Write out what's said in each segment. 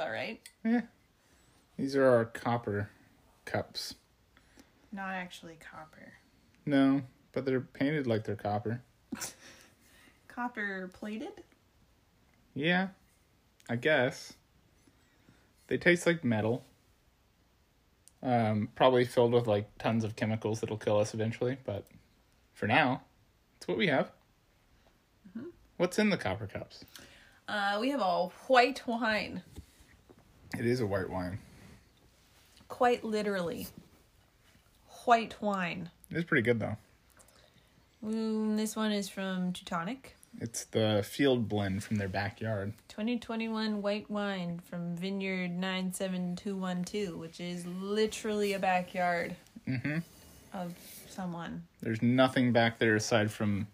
all right. Yeah. These are our copper cups. Not actually copper. No, but they're painted like they're copper. Copper plated? Yeah, I guess. They taste like metal. Um, probably filled with like tons of chemicals that'll kill us eventually, but for now, it's what we have. What's in the copper cups? Uh, we have a white wine. It is a white wine. Quite literally. White wine. It's pretty good though. Mm, this one is from Teutonic. It's the field blend from their backyard. 2021 white wine from Vineyard 97212, which is literally a backyard Mm-hmm. of someone. There's nothing back there aside from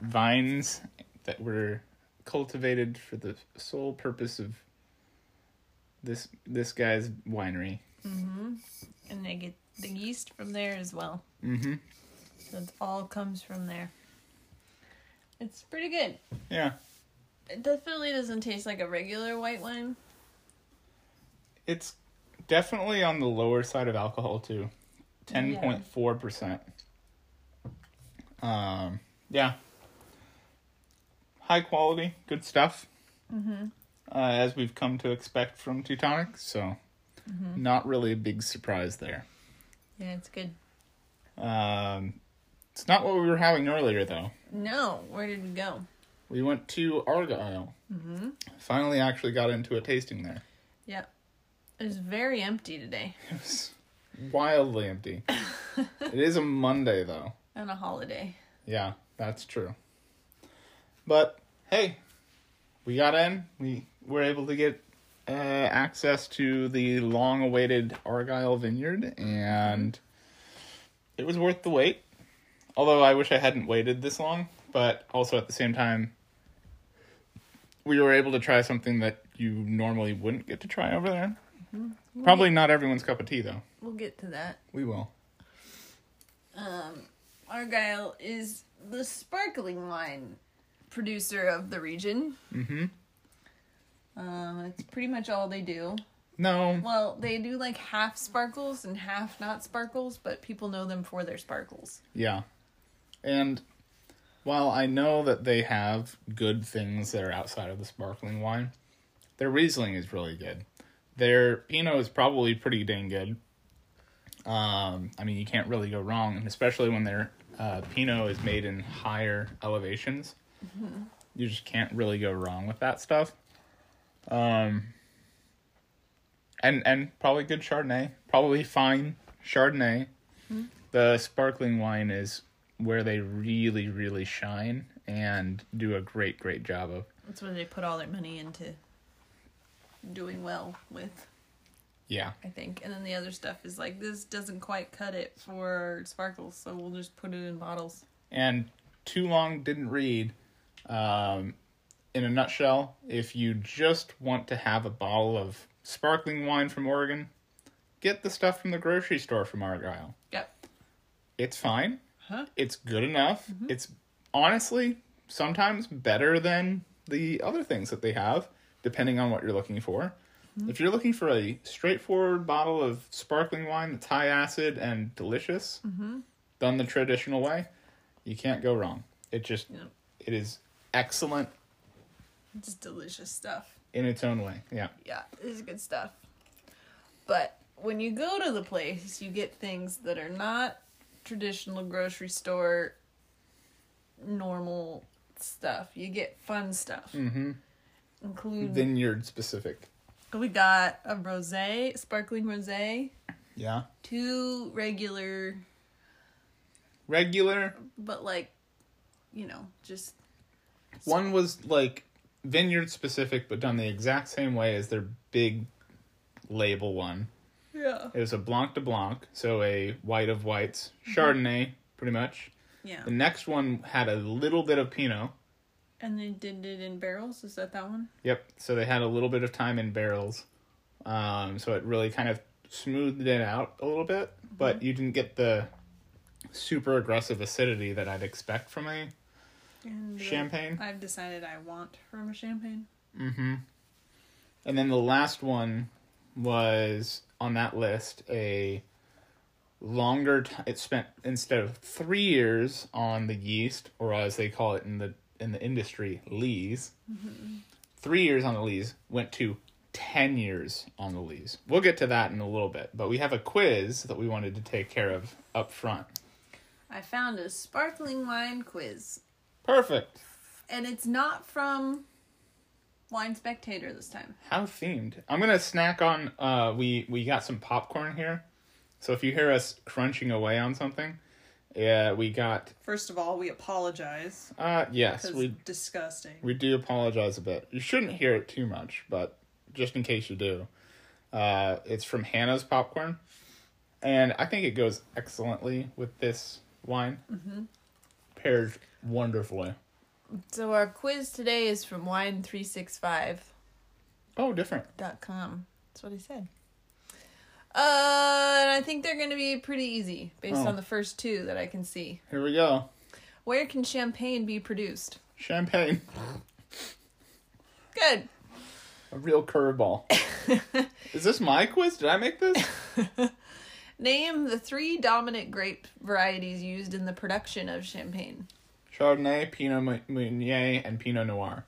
vines that were cultivated for the sole purpose of this this guy's winery. Mhm, And they get the yeast from there as well. Mm-hmm. So it all comes from there. It's pretty good. Yeah. It definitely doesn't taste like a regular white wine. It's definitely on the lower side of alcohol too. Ten point four percent. Um yeah. High quality, good stuff. Mm-hmm. Uh, as we've come to expect from Teutonic, so not really a big surprise there. Yeah, it's good. Um, it's not what we were having earlier, though. No, where did we go? We went to Argyle. Mm-hmm. Finally, actually got into a tasting there. Yeah. It was very empty today. It was wildly empty. it is a Monday, though. And a holiday. Yeah, that's true. But hey, we got in. We were able to get uh, access to the long-awaited Argyle Vineyard, and it was worth the wait. Although I wish I hadn't waited this long, but also at the same time, we were able to try something that you normally wouldn't get to try over there. Probably not everyone's cup of tea, though. We'll get to that. We will. Um, Argyle is the sparkling wine producer of the region. Mm-hmm. Um, it's pretty much all they do. No, Well, they do like half sparkles and half not sparkles, but people know them for their sparkles. Yeah. And while I know that they have good things that are outside of the sparkling wine, their Riesling is really good. Their Pinot is probably pretty dang good. Um, I mean, you can't really go wrong, and especially when their uh, Pinot is made in higher elevations. You just can't really go wrong with that stuff. Um, and and probably good Chardonnay, probably fine Chardonnay. The sparkling wine is where they really, really shine and do a great, great job of. That's where they put all their money into doing well with, Yeah, I think. And then the other stuff is like, this doesn't quite cut it for sparkles, so we'll just put it in bottles. and too long didn't read. Um, in a nutshell, if you just want to have a bottle of sparkling wine from Oregon, get the stuff from the grocery store from Argyle. Yep. It's fine. Huh? It's good enough. Mm-hmm. It's honestly sometimes better than the other things that they have, depending on what you're looking for. Mm-hmm. If you're looking for a straightforward bottle of sparkling wine that's high acid and delicious, mm-hmm. done the traditional way, you can't go wrong. It just it is excellent It's delicious stuff. in its own way. Yeah. Yeah, it is good stuff. But when you go to the place, you get things that are not traditional grocery store normal stuff. You get fun stuff. Mm-hmm. Include Vineyard specific. we got a rosé, sparkling rosé, Yeah. two regular Regular. but like you know, just One was like vineyard specific, but done the exact same way as their big label one. yeah. It was a Blanc de Blanc, so a white of whites, Chardonnay, pretty much. Yeah. The next one had a little bit of Pinot. And they did it in barrels, is that that one? Yep. So they had a little bit of time in barrels, um, so it really kind of smoothed it out a little bit. But you didn't get the super aggressive acidity that I'd expect from a And champagne. I've decided I want from a champagne. Mm-hmm. And then the last one was on that list a longer t- it spent instead of 3 years on the yeast or as they call it in the in the industry lees. 3 years on the lees went to 10 years on the lees. We'll get to that in a little bit, but we have a quiz that we wanted to take care of up front. I found a sparkling wine quiz, Perfect. and it's not from Wine Spectator this time. How themed? I'm gonna snack on. Uh, we we got some popcorn here, so if you hear us crunching away on something, yeah, we got. First of all, we apologize Uh, yes, we disgusting. we do apologize a bit. You shouldn't hear it too much, but just in case you do, uh, it's from Hannah's popcorn, and I think it goes excellently with this wine. Mm-hmm. Pairs wonderfully. So our quiz today is from wine365.com. Oh, different. That's what he said. Uh, and I think they're going to be pretty easy based Oh. on the first two that I can see. Here we go. Where can champagne be produced? Champagne, Good. a real curveball. Is this my quiz? Did I make this? Name the three dominant grape varieties used in the production of champagne. Chardonnay, Pinot Meunier, and Pinot Noir.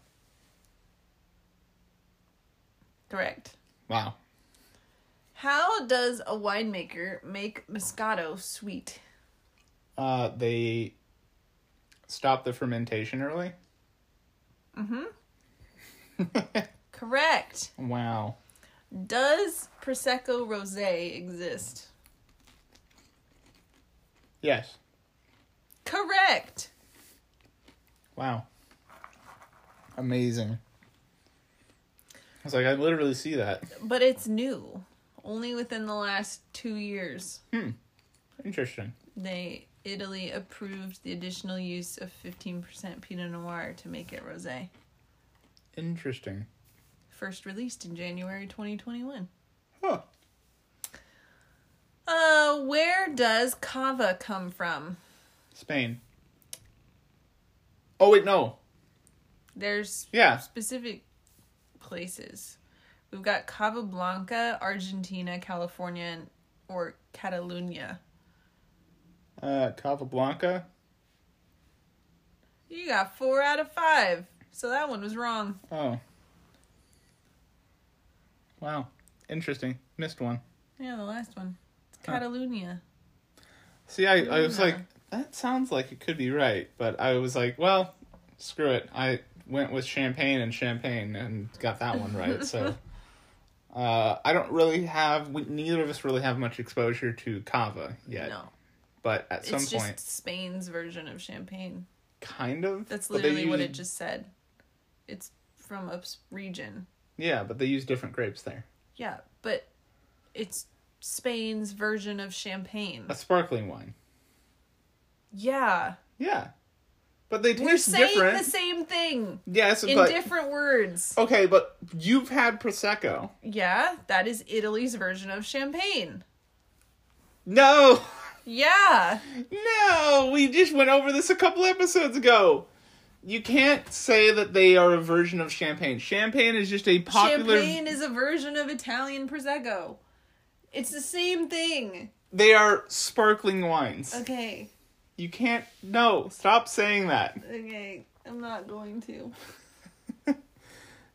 Correct. Wow. How does a winemaker make Moscato sweet? Uh, they stop the fermentation early. Mm-hmm. Correct. Wow. Does Prosecco Rosé exist? Yes. Correct. Wow. Amazing. I was like, I literally see that. But it's new. Only within the last two years. Hmm. Interesting. They Italy approved the additional use of 15% Pinot Noir to make it rosé. Interesting. First released in January 2021. Huh. Uh, where does cava come from? Spain. Oh wait, no. There's Yeah. specific places. We've got Cava Blanca, Argentina, California, or Catalunya. Uh, Cava Blanca. You got four out of five. So that one was wrong. Oh. Wow. Interesting. Missed one. Yeah, the last one. It's Huh. See, I, I was like, that sounds like it could be right, but I was like, well, screw it. I went with champagne and champagne and got that one right. So, uh, I don't really have. We, neither of us really have much exposure to cava yet. No. But at some point it's just point, Spain's version of champagne. kind of. That's literally what use- it just said. It's from a region. Yeah, but they use different grapes there. Yeah, but it's Spain's version of champagne. A sparkling wine. Yeah. Yeah, but they taste We're saying different. the same thing yes, in but different words. okay, but you've had prosecco. Yeah, that is Italy's version of champagne. No. Yeah. No, we just went over this a couple episodes ago. You can't say that they are a version of champagne. Champagne is just a popular. Champagne is a version of Italian prosecco. It's the same thing. They are sparkling wines. Okay. You can't. No, stop saying that. Okay. I'm not going to.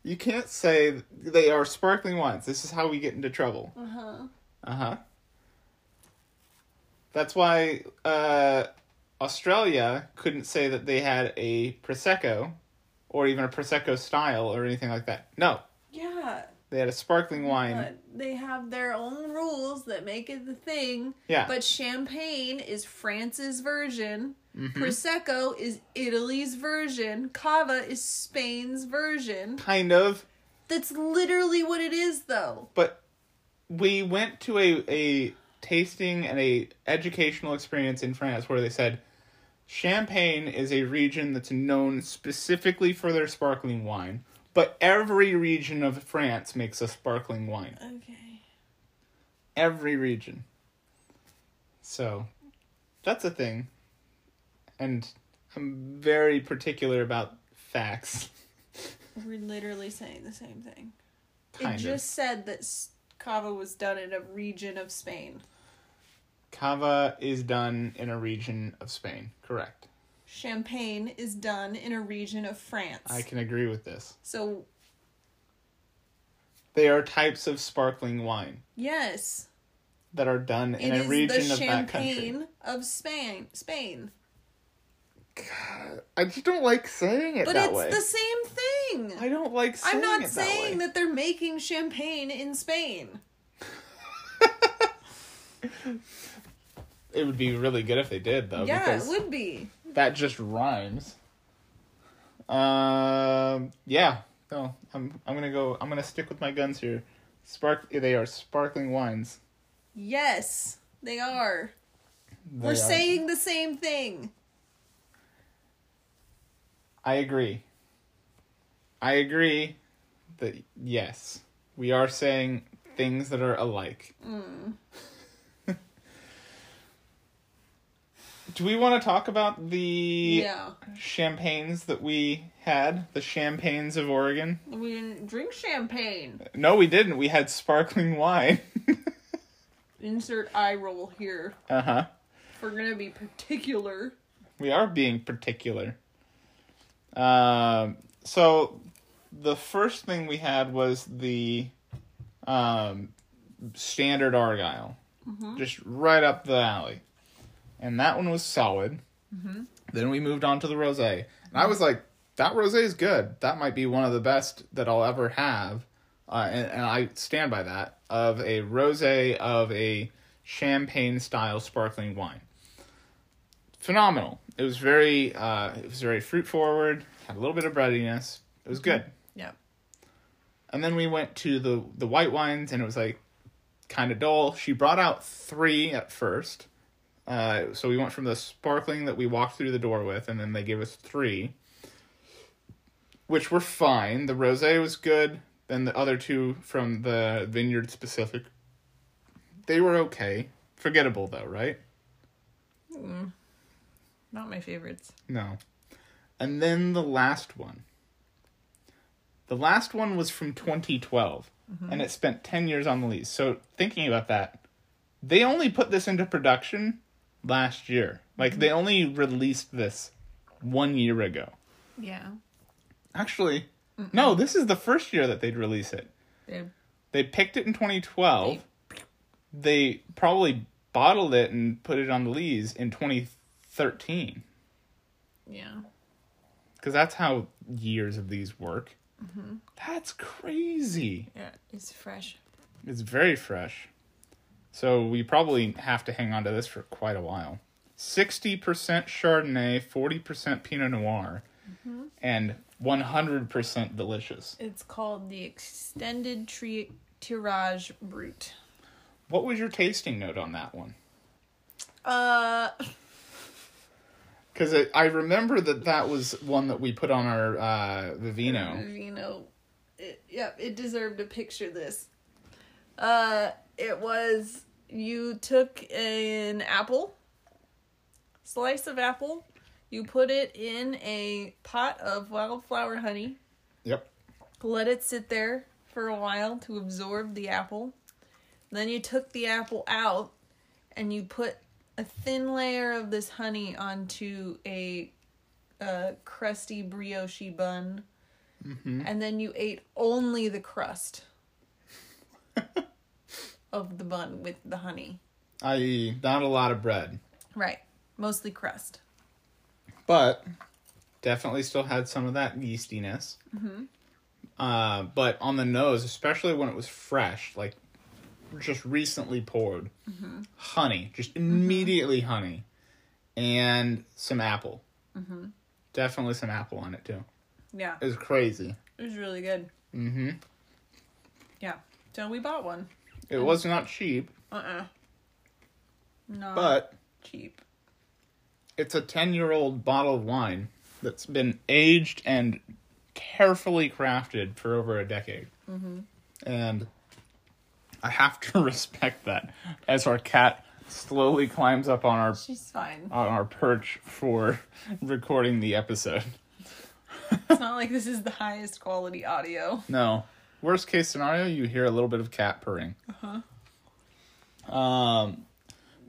You can't say they are sparkling wines. This is how we get into trouble. Uh huh. Uh huh. That's why uh, Australia couldn't say that they had a prosecco, or even a prosecco style, or anything like that. No, Yeah. They had a sparkling wine. But they have their own rules that make it the thing. Yeah. But champagne is France's version. Mm-hmm. Prosecco is Italy's version. Cava is Spain's version. Kind of. That's literally what it is, though. but we went to a a tasting and a educational experience in France where they said Champagne is a region that's known specifically for their sparkling wine, but every region of France makes a sparkling wine. Okay. Every region. So, that's a thing. And I'm very particular about facts. We're literally saying the same thing. Kind it of. just said that cava was done in a region of Spain. Cava is done in a region of Spain. Correct. Champagne is done in a region of France. I can agree with this. So They are types of sparkling wine yes, that are done in it a region of that country. champagne of Spain. Spain, God, I just don't like saying it but that it's the same thing. I don't like saying I'm not it saying that, that they're making champagne in Spain. It would be really good if they did though, yeah, because it would be. That just rhymes. Um, yeah. No, I'm I'm gonna go. I'm gonna stick with my guns here. Spark. They are sparkling wines. Yes, they are. They We're are- saying the same thing. I agree. I agree that yes, we are saying things that are alike. Do we want to talk about the champagnes that we had? The champagnes of Oregon? We didn't drink champagne. No, we didn't. We had sparkling wine. Insert eye roll here. uh huh. We're gonna be particular. We are being particular. Um, so the first thing we had was the um, standard Argyle, just right up the alley, and that one was solid. Then we moved on to the rosé, and I was like, "That rosé is good. That might be one of the best that I'll ever have," uh, and, and I stand by that of a rosé of a champagne style sparkling wine phenomenal. It was very uh it was very fruit forward, had a little bit of breadiness. It was good. Yeah. And then we went to the the white wines and it was like kind of dull. She brought out 3 at first. Uh so we went from the sparkling that we walked through the door with and then they gave us 3 which were fine. The rosé was good, then the other two from the vineyard specific they were okay. Forgettable though, right? Not my favorites. No. And then the last one. The last one was from 2012, and it spent 10 years on the lees. So, thinking about that, they only put this into production last year. Like, they mm-hmm. only released this one year ago. Yeah. Actually, no, this is the first year that they'd release it. They, They picked it in 2012. They probably bottled it and put it on the lees in 2013. yeah. because that's how years of these work. Mm-hmm. That's crazy. Yeah. It's fresh. It's very fresh. So we probably have to hang on to this for quite a while. 60% Chardonnay, 40% Pinot Noir, and 100% delicious. It's called the Extended Tri- Tirage Brut. What was your tasting note on that one? Uh, Because I remember that that was one that we put on our uh, Vivino. know, it, yep, it deserved a picture. This, uh, it was you took an apple, slice of apple, you put it in a pot of wildflower honey, Yep. let it sit there for a while to absorb the apple. Then you took the apple out and you put a thin layer of this honey onto a, uh crusty brioche bun. And then you ate only the crust of the bun with the honey. I not a lot of bread, Right. Mostly crust. but definitely still had some of that yeastiness. Uh, but on the nose, especially when it was fresh, like just recently poured, honey, just immediately honey, and some apple. Definitely some apple on it too. Yeah. It was crazy. It was really good. Mm hmm. Yeah. So we bought one. It was not cheap, Uh uh Not but cheap. it's a 10 year old bottle of wine that's been aged and carefully crafted for over a decade. And I have to respect that as our cat slowly climbs up on our She's fine. on our perch for recording the episode. It's not like this is the highest quality audio. No. Worst case scenario, you hear a little bit of cat purring. Uh-huh. Um,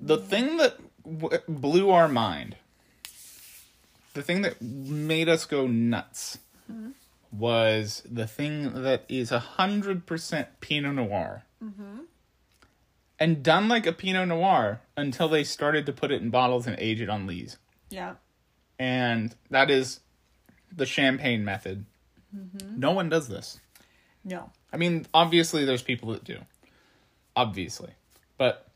the thing that w- blew our mind, the thing that made us go nuts, was the thing that is a hundred percent Pinot Noir. And done like a Pinot Noir until they started to put it in bottles and age it on lees Yeah. and that is the champagne method. No one does this. No. I mean, obviously, there's people that do, obviously, but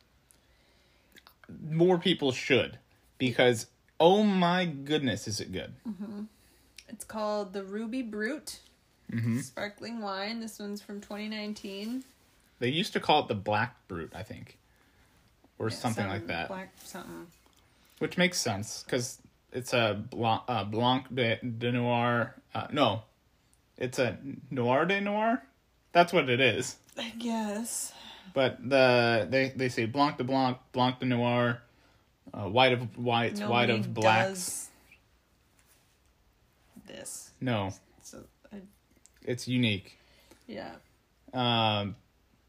more people should because oh my goodness, is it good? It's called the Ruby Brut sparkling wine. This one's from 2019. They used to call it the Black Brut, I think, or Yeah, something like that, Black something. which makes sense because it's a Blanc, uh, Blanc de, de Noir. Uh, no, it's a Noir de Noir. That's what it is. I guess. But the they they say Blanc de Blanc, Blanc de Noir, uh, white of whites, white of blacks. This. No, So, I, it's unique. yeah. Um,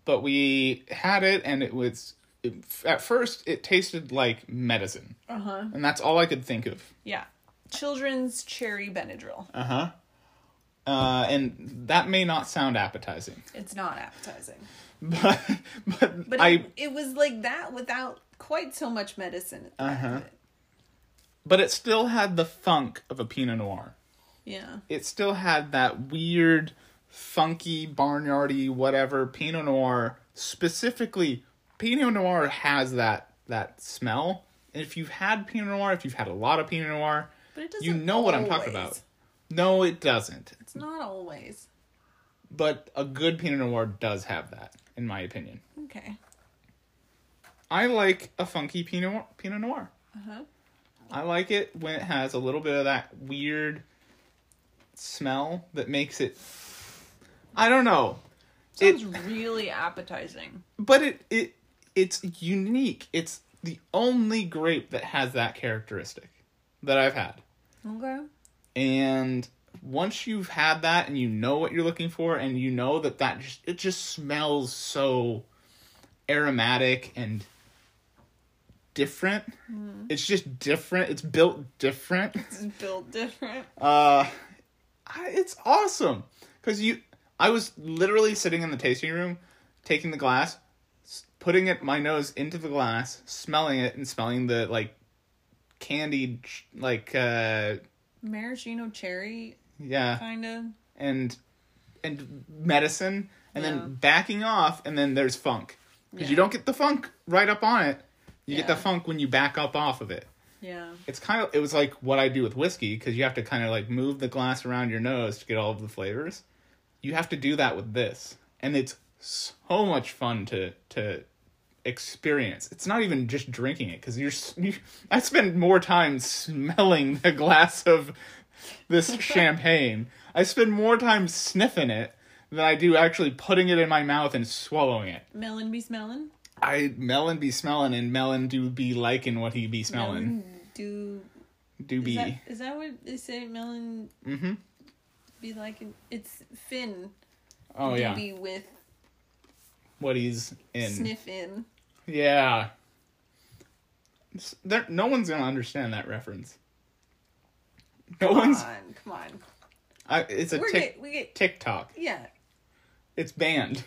but we had it, and it was it, at first it tasted like medicine, Uh huh. and that's all I could think of. Yeah. Children's cherry Benadryl. Uh-huh. Uh And that may not sound appetizing, It's not appetizing. but but, But I it, it was like that without quite so much medicine. at the back of Uh-huh. but it still had the funk of a Pinot Noir. Yeah. it still had that weird, funky, barnyardy, whatever Pinot Noir. Specifically, Pinot Noir has that that smell. And if you've had Pinot Noir, if you've had a lot of Pinot Noir, But it doesn't you know what I'm talking about. No, it doesn't. It's not always. But a good Pinot Noir does have that, in my opinion. Okay. I like a funky Pinot Pinot Noir. Uh-huh. I like it when it has a little bit of that weird smell that makes it. I don't know. It- Sounds really appetizing. but it it it's unique. It's the only grape that has that characteristic that I've had. Okay. And once you've had that and you know what you're looking for and you know that that just it just smells so aromatic and different. It's just different. It's built different. It's built different. Uh, I, it's awesome because you. I was literally sitting in the tasting room, taking the glass, putting it my nose into the glass, smelling it, and smelling the like candied like uh Maraschino cherry, yeah kind of. and and medicine and Yeah. then backing off and then there's funk because you don't get the funk right up on it you get the funk when you back up off of it Yeah. it's kind of it was like what I do with whiskey because you have to kind of like move the glass around your nose to get all of the flavors. You have to do that with this, and it's so much fun to to experience. It's not even just drinking it because you're you, I spend more time smelling the glass of this champagne. I spend more time sniffing it than I do actually putting it in my mouth and swallowing it. Melon be smelling. I melon be smelling and melon do be liking what he be smelling. Melon do. Do Is be. that, is that what they say? Melon Mm-hmm. be liking. It's Finn. Oh yeah. Be with what he's in. sniff in. Yeah. There, no one's gonna understand that reference. No Come one's. on, come on. I, it's a We're tic, get, we get TikTok. yeah. It's banned.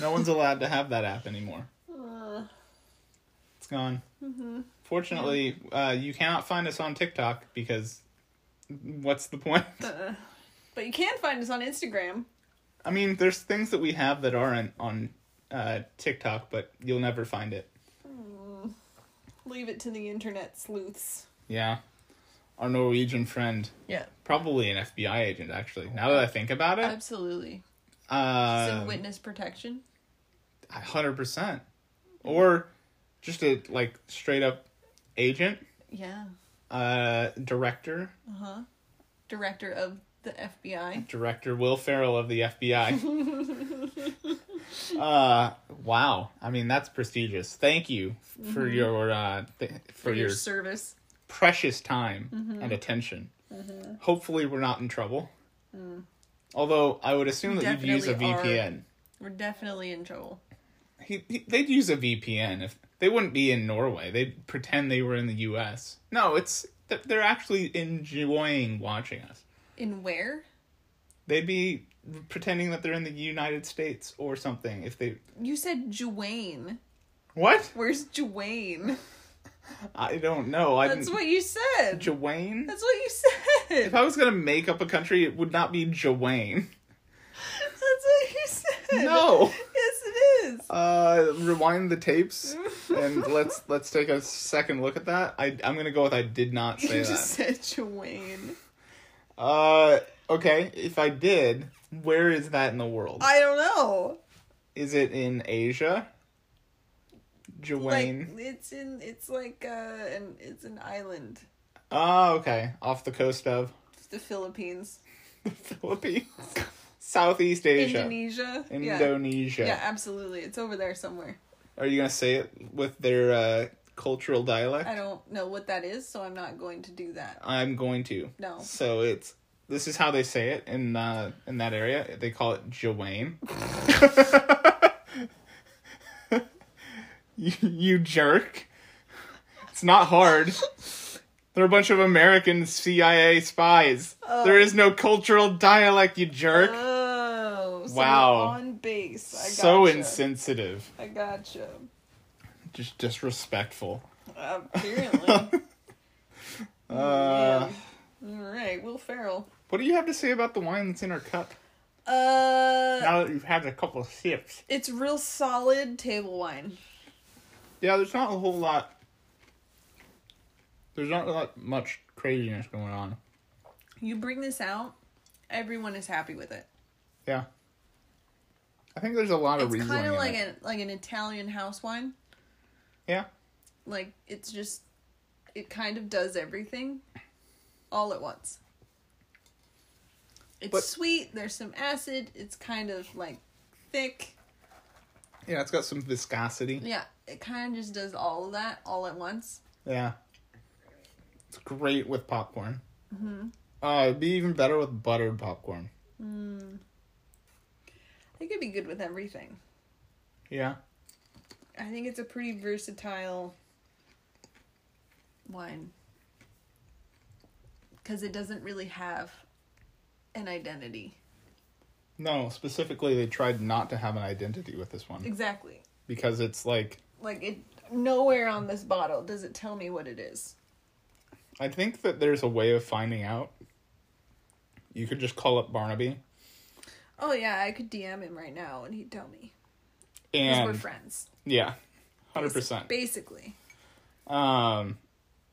no one's allowed to have that app anymore. Uh, It's gone. Mm-hmm. Fortunately, uh, you cannot find us on TikTok because what's the point? uh, but you can find us on Instagram. I mean, there's things that we have that aren't on uh, TikTok, but you'll never find it. Leave it to the internet sleuths. Yeah. Our Norwegian friend, Yeah, probably an FBI agent, actually. Now that I think about it, absolutely. Uh, in witness protection. hundred percent, or just a like straight up agent, Yeah. uh, director, Uh huh. Director of the FBI. director Will Ferrell of the FBI. uh, wow. I mean, that's prestigious. Thank you for your uh, th- for, For your service. precious time and attention. Hopefully, we're not in trouble. Although I would assume We that you'd use a definitely are. VPN. We're definitely in trouble. He, he, they'd use a VPN if they wouldn't be in Norway. They'd pretend they were in the U.S. No, it's they're actually enjoying watching us. In where? They'd be pretending that they're in the United States or something. If they You said Juwayne. what? Where's Juwayne? I don't know. I That's didn't. what you said. Jawayne. That's what you said. If I was gonna make up a country, it would not be Jawayne. That's what you said. No. Yes, it is. Uh, rewind the tapes and let's let's take a second look at that. I I'm gonna go with I did not say you that. You just said Juwayne. Uh, okay. If I did, where is that in the world? I don't know. Is it in Asia? Like it's in. It's like uh, and it's an island. Oh, okay. Off the coast of It's the Philippines. the Philippines, Southeast Asia, Indonesia. Yeah. Indonesia. Yeah, absolutely. It's over there somewhere. Are you gonna say it with their uh, cultural dialect? I don't know what that is, so I'm not going to do that. I'm going to. No. So it's this is how they say it in uh, in that area. They call it Jawayne. you, you jerk. It's not hard. They're a bunch of American CIA spies. There is no cultural dialect, you jerk. Oh, so Wow. on base. So insensitive. I gotcha. Just disrespectful. Apparently. Uh, All right, Will Ferrell. what do you have to say about the wine that's in our cup? Uh, Now that you've had a couple of sips. it's real solid table wine. Yeah, there's not a whole lot. There's not a lot much craziness going on. You bring this out, everyone is happy with it. Yeah. I think there's a lot of It's kind of like it. an like an Italian house wine. Yeah. Like it's just, it kind of does everything, all at once. It's But- sweet. There's some acid. It's kind of like thick. Yeah, it's got some viscosity. Yeah, it kind of just does all of that all at once. Yeah. It's great with popcorn. Mm-hmm. Uh, it'd be even better with buttered popcorn. I think it'd be good with everything. Yeah. I think it's a pretty versatile wine. Because it doesn't really have an identity. No, specifically, they tried not to have an identity with this one Exactly. because it's like Like, it nowhere on this bottle does it tell me what it is. I think that there's a way of finding out. You could just call up Barnaby Oh, yeah, I could DM him right now and he'd tell me. Because and we're friends. yeah, hundred percent. Basically. Um,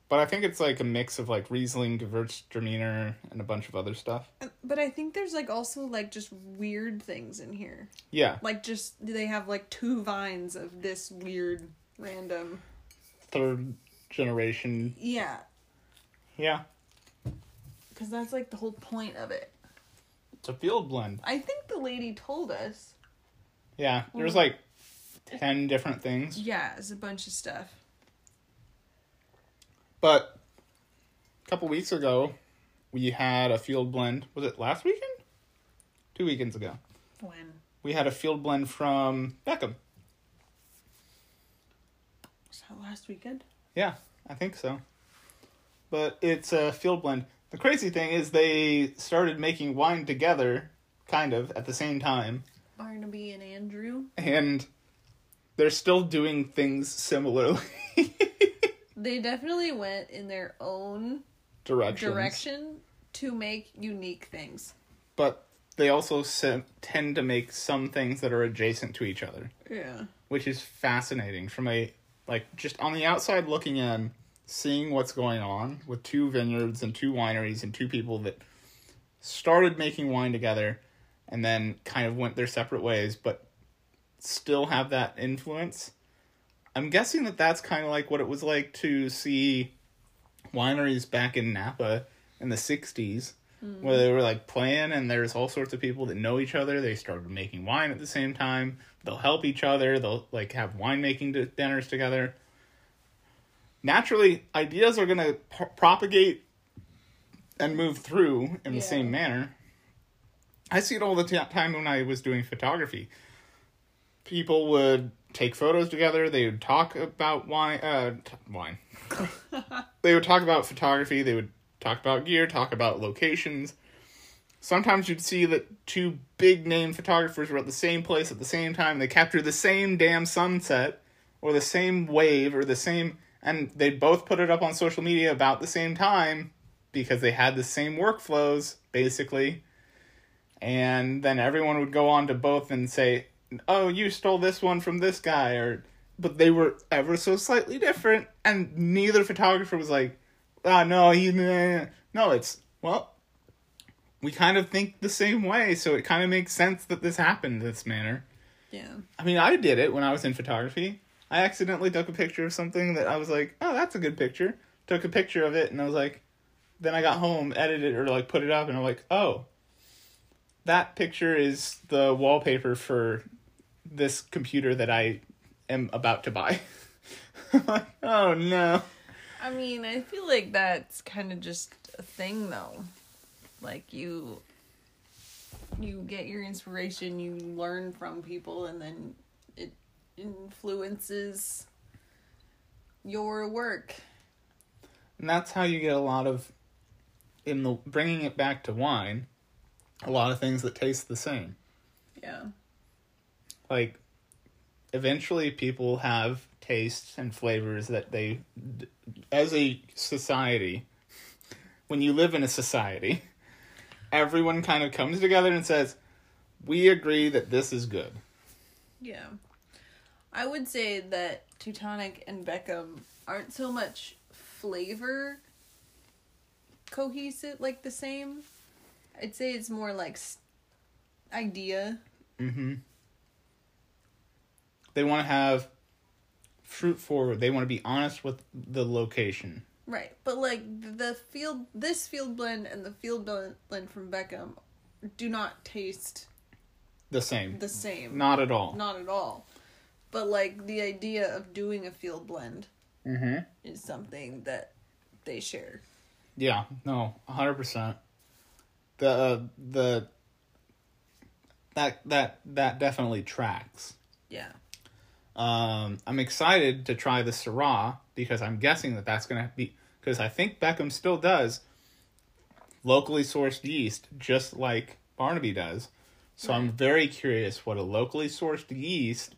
but I think it's like a mix of like Riesling, Gewürztraminer, and a bunch of other stuff. But I think there's, like, also, like, just weird things in here. Yeah, Like, just, they have, like, two vines of this weird, random. third generation. Yeah. Yeah, Because that's, like, the whole point of it. it's a field blend. I think the lady told us. Yeah, there's like ten different things, Yeah, it's a bunch of stuff. but a couple weeks ago we had a field blend. Was it last weekend? Two weekends ago. When? We had a field blend from Beckham. Was that last weekend? Yeah, I think so. But it's a field blend. The crazy thing is they started making wine together, kind of, at the same time. Barnaby and Andrew. And they're still doing things similarly. They definitely went in their own Directions. direction to make unique things. But they also se- tend to make some things that are adjacent to each other, Yeah. which is fascinating from a, like, just on the outside looking in, seeing what's going on with two vineyards and two wineries and two people that started making wine together and then kind of went their separate ways, but still have that influence. I'm guessing that that's kind of like what it was like to see wineries back in Napa in the 60s, mm. where they were like playing and there's all sorts of people that know each other. They started making wine at the same time. They'll help each other. They'll like have winemaking dinners together. Naturally, ideas are going to pro- propagate and move through in the same manner. I see it all the t- time when I was doing photography. People would take photos together. They would talk about wine. Uh, t- wine. they would talk about photography. They would talk about gear. Talk about locations. Sometimes you'd see that two big name photographers were at the same place at the same time. They captured the same damn sunset, or the same wave, or the same, and they'd both put it up on social media about the same time because they had the same workflows basically and then everyone would go on to both and say oh you stole this one from this guy or but they were ever so slightly different and neither photographer was like ah no he nah." no it's well we kind of think the same way so it kind of makes sense that this happened this manner Yeah. I mean, I did it when I was in photography. I accidentally took a picture of something that I was like, oh, that's a good picture. Took a picture of it, and I was like, then I got home, edited or like put it up, and I'm like, oh, that picture is the wallpaper for this computer that I am about to buy. Like, oh no. I mean, I feel like that's kind of just a thing though. Like you you get your inspiration, you learn from people and then it influences your work. And that's how you get a lot of, in the bringing it back to wine, a lot of things that taste the same. Yeah. Like eventually people have tastes and flavors that they as a society when you live in a society everyone kind of comes together and says we agree that this is good Yeah. I would say that Teutonic and Beckham aren't so much flavor cohesive, like the same. I'd say it's more like idea. mm-hmm they want to have fruit forward they want to be honest with the location Right. But like the field, this field blend and the field blend from Beckham do not taste the same the same. not at all Not at all. But like the idea of doing a field blend mm-hmm is something that they share. Yeah, no, hundred percent. The uh, the that that that definitely tracks. Yeah. Um, I'm excited to try the Syrah because I'm guessing that that's gonna be because I think Beckham still does locally sourced yeast just like Barnaby does. So I'm very curious what a locally sourced yeast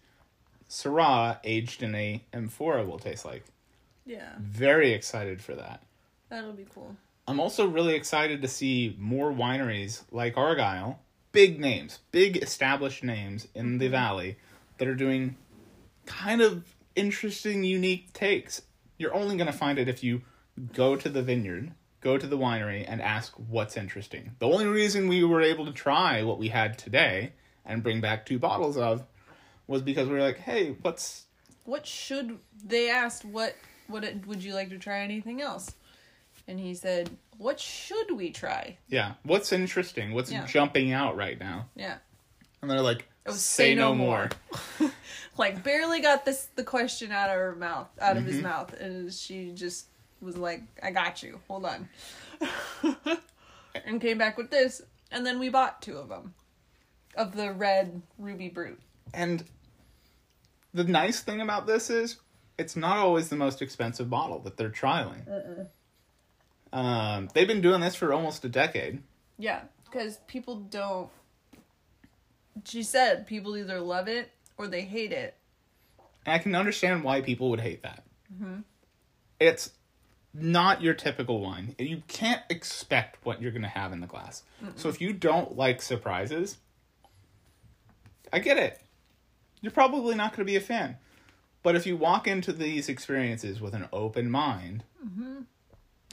Syrah aged in a amphora will taste like. Yeah. Very excited for that. That'll be cool. I'm also really excited to see more wineries like Argyle, big names, big established names in the valley that are doing kind of interesting, unique takes. You're only going to find it if you go to the vineyard, go to the winery, and ask what's interesting. The only reason we were able to try what we had today and bring back two bottles of was because we were like, hey, what's. What should they asked what what it, would you like to try anything else? And he said, "What should we try?" Yeah, what's interesting? What's Yeah. jumping out right now? Yeah. And they're like, was say, no, more. like barely got this the question out of her mouth out of his mouth and she just was like i got you. Hold on. And came back with this and then we bought two of them of the red ruby brut. And the nice thing about this is it's not always the most expensive bottle that they're trialing. Um, they've been doing this for almost a decade. yeah because people don't she said people either love it or they hate it And I can understand why people would hate that. Mm-hmm. It's not your typical wine. You can't expect what you're going to have in the glass. So if you don't like surprises, I get it. You're probably not going to be a fan. But if you walk into these experiences with an open mind mm-hmm.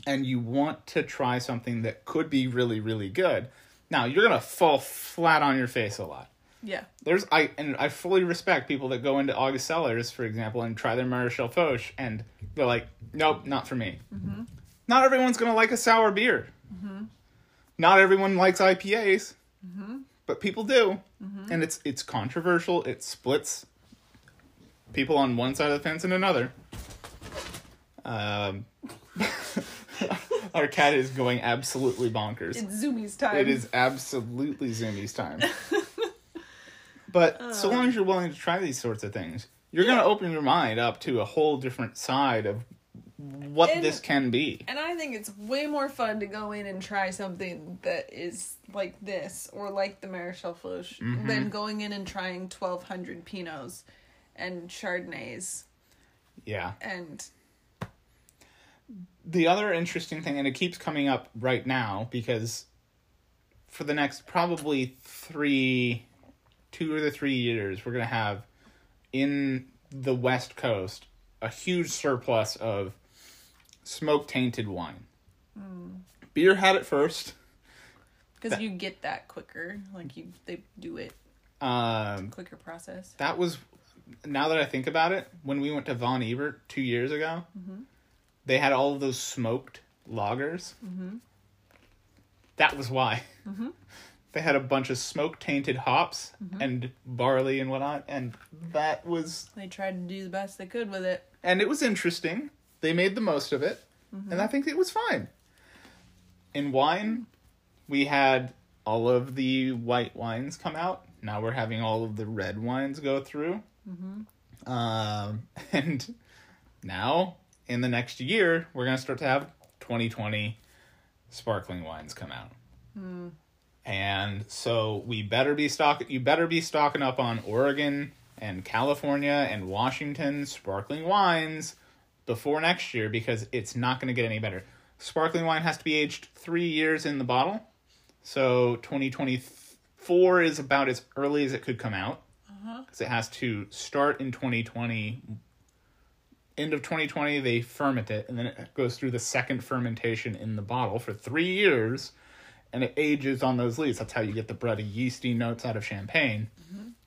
and you want to try something that could be really, really good, now you're going to fall flat on your face a lot yeah there's I and I fully respect people that go into August Cellars, for example, and try their Marechal Foch, and they're like, nope, not for me. Mm-hmm. Not everyone's gonna like a sour beer. Mm-hmm. Not everyone likes IPAs, mm-hmm. but people do, and it's it's controversial. It splits people on one side of the fence and another. Um, Our cat is going absolutely bonkers. It's Zoomies time. It is absolutely Zoomies time. but so long as you're willing to try these sorts of things, you're going to open your mind up to a whole different side of what And- this can be. And I think it's way more fun to go in and try something that is like this or like the Maréchal Foch Mm-hmm. than going in and trying 1200 Pinots and Chardonnays Yeah. and the other interesting thing, and it keeps coming up right now because for the next probably three, two or the three years, we're going to have in the West Coast a huge surplus of smoke tainted wine. Hmm. Beer had it first. because you get that quicker like you they do it Um, quicker process that was now that I think about it, when we went to Von Ebert two years ago, mm-hmm. they had all of those smoked lagers. Mm-hmm. That was why. Mm-hmm. They had a bunch of smoke tainted hops mm-hmm. and barley and whatnot, and that was they tried to do the best they could with it and it was interesting. They made the most of it, mm-hmm. and I think it was fine. In wine, we had all of the white wines come out. Now we're having all of the red wines go through. Mm-hmm. Um, and now, in the next year, we're going to start to have 2020 sparkling wines come out. Hmm. And so we better be stock you better be stocking up on Oregon and California and Washington sparkling wines before next year because it's not going to get any better. Sparkling wine has to be aged 3 years in the bottle. So 2024 is about as early as it could come out. Uh-huh. Cuz it has to start in 2020 end of 2020 they ferment it and then it goes through the second fermentation in the bottle for 3 years and it ages on those lees. That's how you get the bready, yeasty notes out of champagne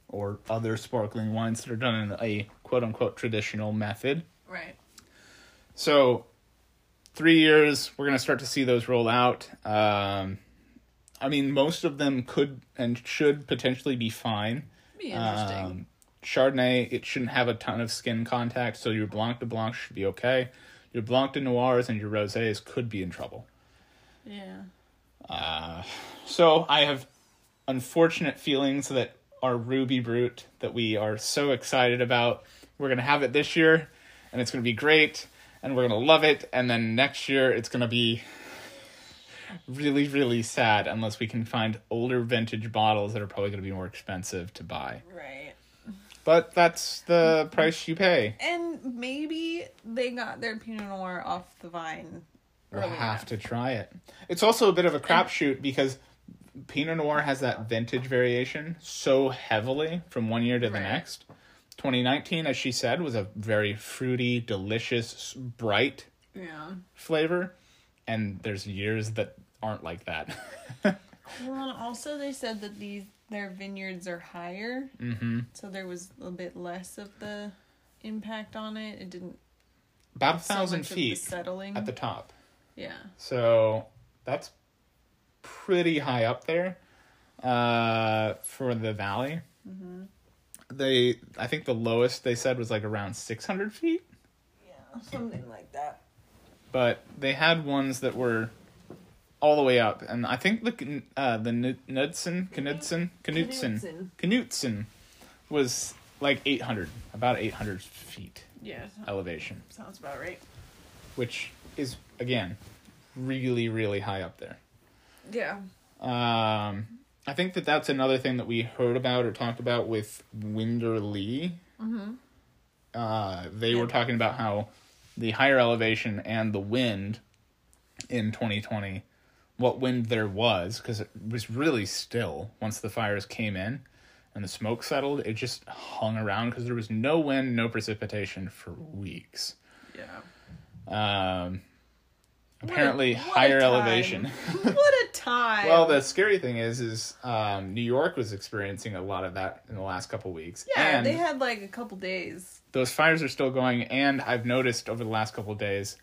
or other sparkling wines that are done in a quote unquote traditional method. right So, three years, we're going to start to see those roll out. Um, I mean, most of them could and should potentially be fine. be interesting Um, Chardonnay, it shouldn't have a ton of skin contact, so your Blanc de Blanc should be okay. Your Blanc de Noirs and your Rosés could be in trouble. yeah Uh, so I have unfortunate feelings that our Ruby Brut that we are so excited about, we're gonna have it this year, and it's gonna be great, and we're gonna love it, and then next year it's gonna be really, really sad unless we can find older vintage bottles that are probably gonna be more expensive to buy. right But that's the price you pay. and maybe they got their Pinot Noir off the vine Have enough. to try it. It's also a bit of a crapshoot because Pinot Noir has that vintage variation so heavily from one year to the Right. next. 2019, as she said, was a very fruity, delicious, bright yeah flavor, and there's years that aren't like that. Well, and also they said that these their vineyards are higher, hmm so there was a bit less of the impact on it. It didn't About a thousand of feet settling. at the top. Yeah, So that's pretty high up there uh, for the valley. Mm-hmm. They, I think the lowest they said was like around 600 feet, yeah, something like that. but they had ones that were all the way up, and I think the uh, the Knudsen, Knudsen, Knudsen, Knudsen. Knudsen was like 800, about 800 feet Yeah, elevation, sounds about right. which is again really really high up there. Yeah, Um, I think that that's another thing that we heard about or talked about with Winderlea. mm-hmm. Uh, they were talking about how the higher elevation and the wind in 2020, what wind there was, because it was really still once the fires came in and the smoke settled, it just hung around because there was no wind, no precipitation for weeks. yeah. Um, What a- apparently, what higher elevation. what a time! Well, the scary thing is, is um, New York was experiencing a lot of that in the last couple weeks. yeah, and they had like a couple days. those fires are still going. And I've noticed over the last couple days,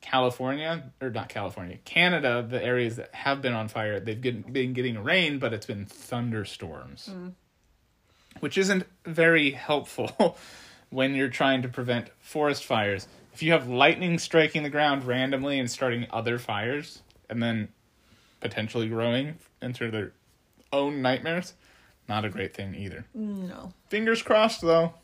California or not California, Canada, the areas that have been on fire, they've get, been getting rain, but it's been thunderstorms, which isn't very helpful when you're trying to prevent forest fires. If you have lightning striking the ground randomly and starting other fires, and then potentially growing into their own nightmares, not a great thing either. No. Fingers crossed, though.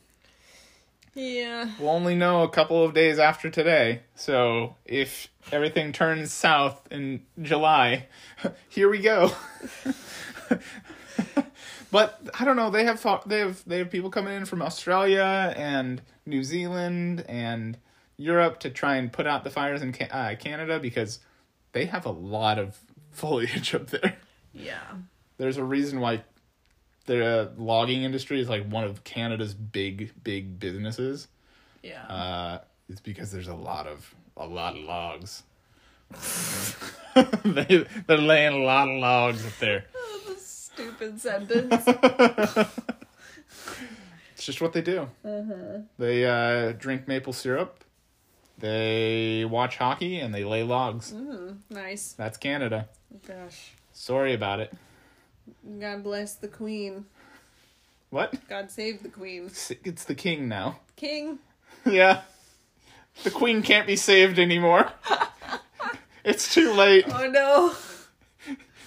Yeah. We'll only know a couple of days after today. So if everything turns south in July, here we go. but I don't know. They have they have they have people coming in from Australia and New Zealand and Europe to try and put out the fires in uh, Canada because they have a lot of foliage up there. Yeah. There's a reason why the logging industry is like one of Canada's big big businesses. Yeah. Uh, it's because there's a lot of a lot of logs. they they're laying a lot of logs up there. Oh, the stupid sentence. It's just what they do. They uh, drink maple syrup. They watch hockey and they lay logs. mm, nice. That's Canada. Gosh. Sorry about it. God bless the queen. What? God save the queen. It's, it's the king now. King. yeah. The queen can't be saved anymore. it's too late. Oh no.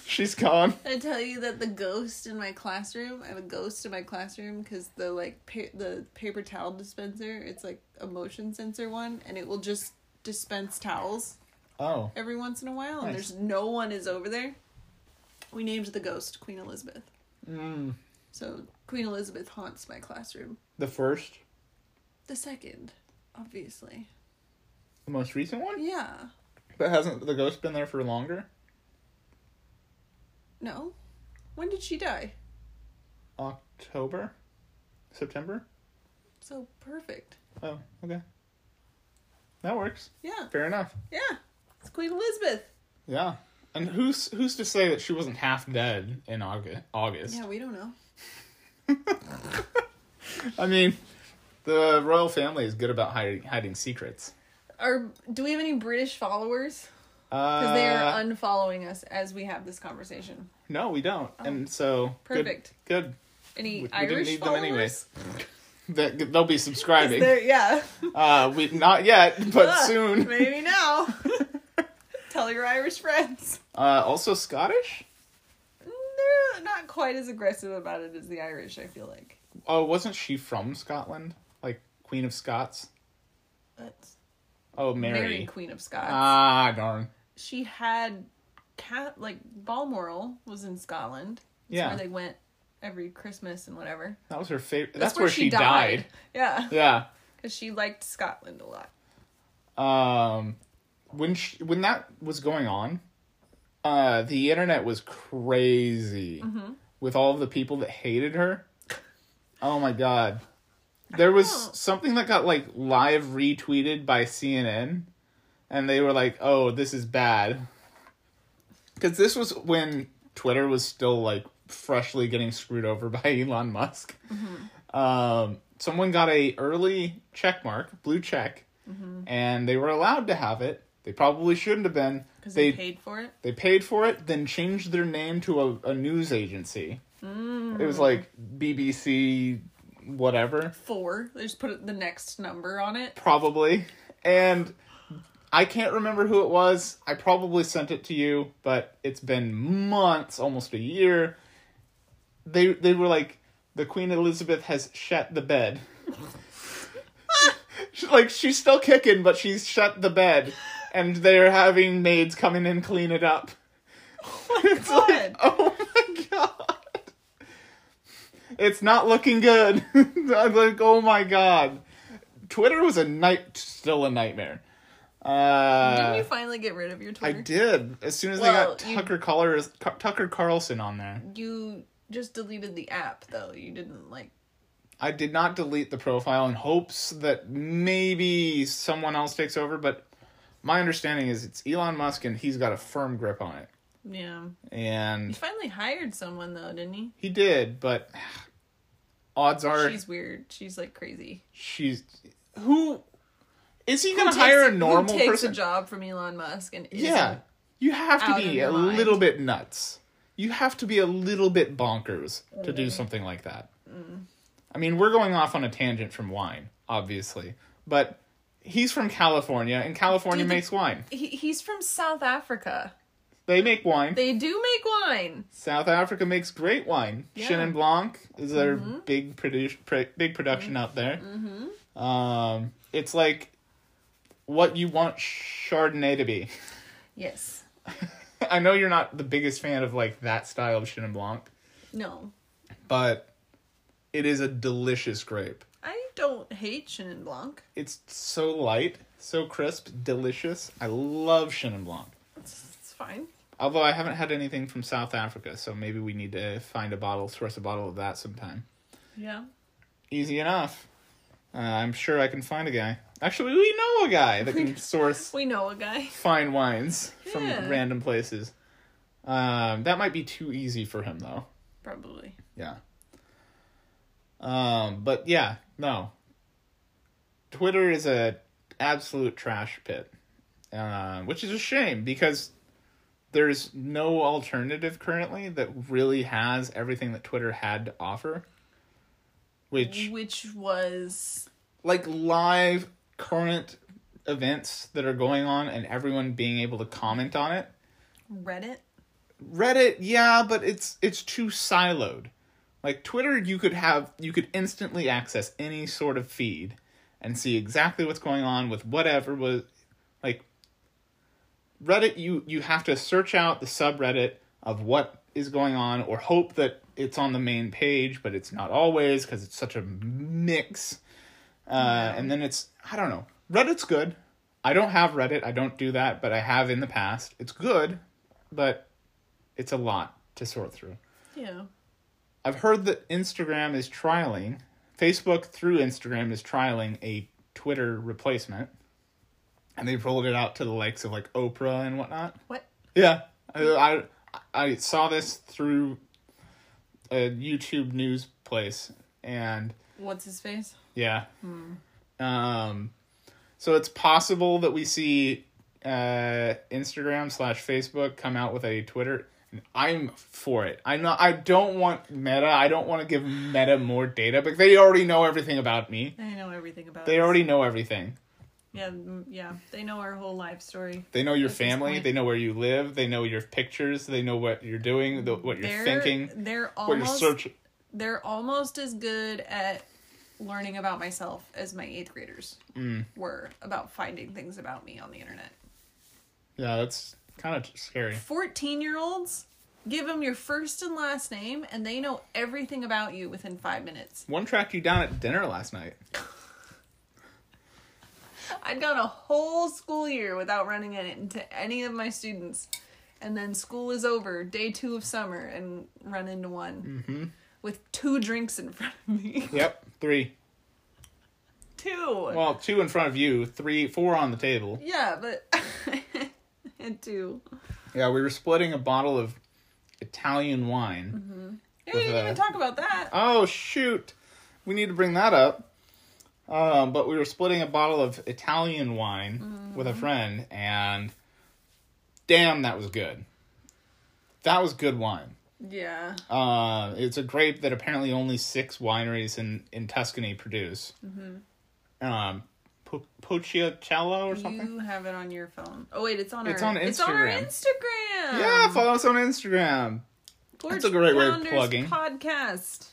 She's gone. I tell you that the ghost in my classroom, I have a ghost in my classroom because the like pa- the paper towel dispenser, it's like a motion sensor one, and it will just dispense towels Oh. every once in a while, and Nice. there's no one is over there. We named the ghost Queen Elizabeth. Mm. So Queen Elizabeth haunts my classroom. The first, The second, obviously. the most recent one? Yeah. But hasn't the ghost been there for longer? No. When did she die? October? September? So perfect. Oh, okay. That works. Yeah. Fair enough. Yeah. It's Queen Elizabeth. Yeah. And who's who's to say that she wasn't half dead in August? August. Yeah, we don't know. I mean, the royal family is good about hiding hiding secrets. Are do we have any British followers? Because they are unfollowing us as we have this conversation. no, we don't. And so good- Perfect. Good. Any We- we didn't Irish need them followers? anyways. They, they'll be subscribing. There, yeah. Uh, we not yet, but Ah, soon. Maybe now. Tell your Irish friends. Uh, also Scottish. They're not quite as aggressive about it as the Irish. I feel like. Oh, wasn't she from Scotland? Like Queen of Scots? That's Oh, Mary, Mary. Queen of Scots. Ah, darn. She had cat like Balmoral was in Scotland. That's Yeah. where they went every Christmas and whatever. That was her favorite. That's, That's, where, she died. Yeah, Yeah. because she liked Scotland a lot. Um, when she, when that was going on, uh, the internet was crazy Mm-hmm. with all of the people that hated her. Oh my god. There was something that got like live retweeted by CNN and they were like, "Oh, this is bad." Cuz this was when Twitter was still like freshly getting screwed over by Elon Musk. Mm-hmm. Um someone got a early check mark, blue check, mm-hmm. and they were allowed to have it. They probably shouldn't have been. Because they, They paid for it. they paid for it, then changed their name to a, a news agency. Mm. It was like BBC, whatever, Four. They just put the next number on it. probably. And I can't remember who it was. I probably sent it to you, but it's been months, almost a year. They they were like, the Queen Elizabeth has shut the bed. Like she's still kicking, but she's shut the bed, and they're having maids come in and clean it up. Oh it's God. like, oh my god. It's not looking good. I'm like, oh my god. Twitter was a night still a nightmare. Uh Didn't you finally get rid of your Twitter? I did. As soon as Well, they got Tucker Colors, Tucker Carlson on there. You just deleted the app though. You didn't like. I did not delete the profile in hopes that maybe someone else takes over, but my understanding is it's Elon Musk and he's got a firm grip on it. Yeah. And. He finally hired someone though, didn't he? he did, but odds are She's weird. She's like crazy. she's who is he going to hire a normal who takes person? a job from Elon Musk and Yeah. You have to be a mind. little bit nuts. You have to be a little bit bonkers to do something like that. I mean, we're going off on a tangent from wine, obviously, but He's from California, and California Dude, makes wine. He, he's from South Africa. They make wine. They do make wine. South Africa makes great wine. Yeah. Mm-hmm. Chenin Blanc is their big produ- pr- big production out there. Mm-hmm. Um, it's like what you want Chardonnay to be. Yes. I know you're not the biggest fan of like that style of Chenin Blanc, No. but it is a delicious grape. I don't hate Chenin Blanc. It's so light, so crisp, delicious. I love Chenin Blanc. It's, it's fine. Although I haven't had anything from South Africa, so maybe we need to find a bottle, source a bottle of that sometime. Yeah. Easy enough. Uh, I'm sure I can find a guy. Actually, we know a guy that can source We know a guy. fine wines from Yeah. random places. Um, that might be too easy for him, though. Probably. Yeah. Um, but yeah, no. Twitter is a absolute trash pit, uh, which is a shame because there's no alternative currently that really has everything that Twitter had to offer. Which Which was like live current events that are going on and everyone being able to comment on it. Reddit. Reddit, yeah, but it's it's too siloed. Like Twitter, you could have you could instantly access any sort of feed and see exactly what's going on with whatever was like Reddit you you have to search out the subreddit of what is going on or hope that it's on the main page, but it's not always because it's such a mix. Uh, and then it's I don't know. Reddit's good. I don't have Reddit. I don't do that, but I have in the past. It's good, but it's a lot to sort through. Yeah. I've heard that Instagram is trialing, Facebook through Instagram is trialing a Twitter replacement. And they've rolled it out to the likes of like Oprah and whatnot. What? Yeah. I, I, I saw this through a YouTube news place and What's his face? yeah. Hmm. Um, so it's possible that we see uh, Instagram slash Facebook come out with a Twitter. I'm for it. I'm not. I don't want Meta. I don't want to give Meta more data, but they already know everything about me. They know everything about. They us. already know everything. Yeah, yeah. They know our whole life story. They know your family. They know where you live. They know your pictures. They know what you're doing. The, what you're they're, thinking. They're What you're almost. searching. They're almost as good at learning about myself as my eighth graders Mm. were about finding things about me on the internet. Yeah, that's kind of scary. 14 year olds, give them your first and last name, and they know everything about you within five minutes. One tracked you down at dinner last night. I'd gone a whole school year without running into any of my students. And then school is over, day two of summer, and run into one Mm-hmm. With two drinks in front of me. Yep, three. two. Well, two in front of you, three, four on the table. yeah, but and two. Yeah, we were splitting a bottle of Italian wine. Mm-hmm. Yeah, we didn't uh, even talk about that. Oh shoot, we need to bring that up. Um, but we were splitting a bottle of Italian wine with a friend, and damn, that was good. That was good wine. Yeah. Uh, it's a grape that apparently only six wineries in, in Tuscany produce. Um, Po- or something. You have it on your phone. Oh wait, it's on It's our on It's on our Instagram. Instagram. Yeah, follow us on Instagram. Porch That's a great way of plugging. Podcast.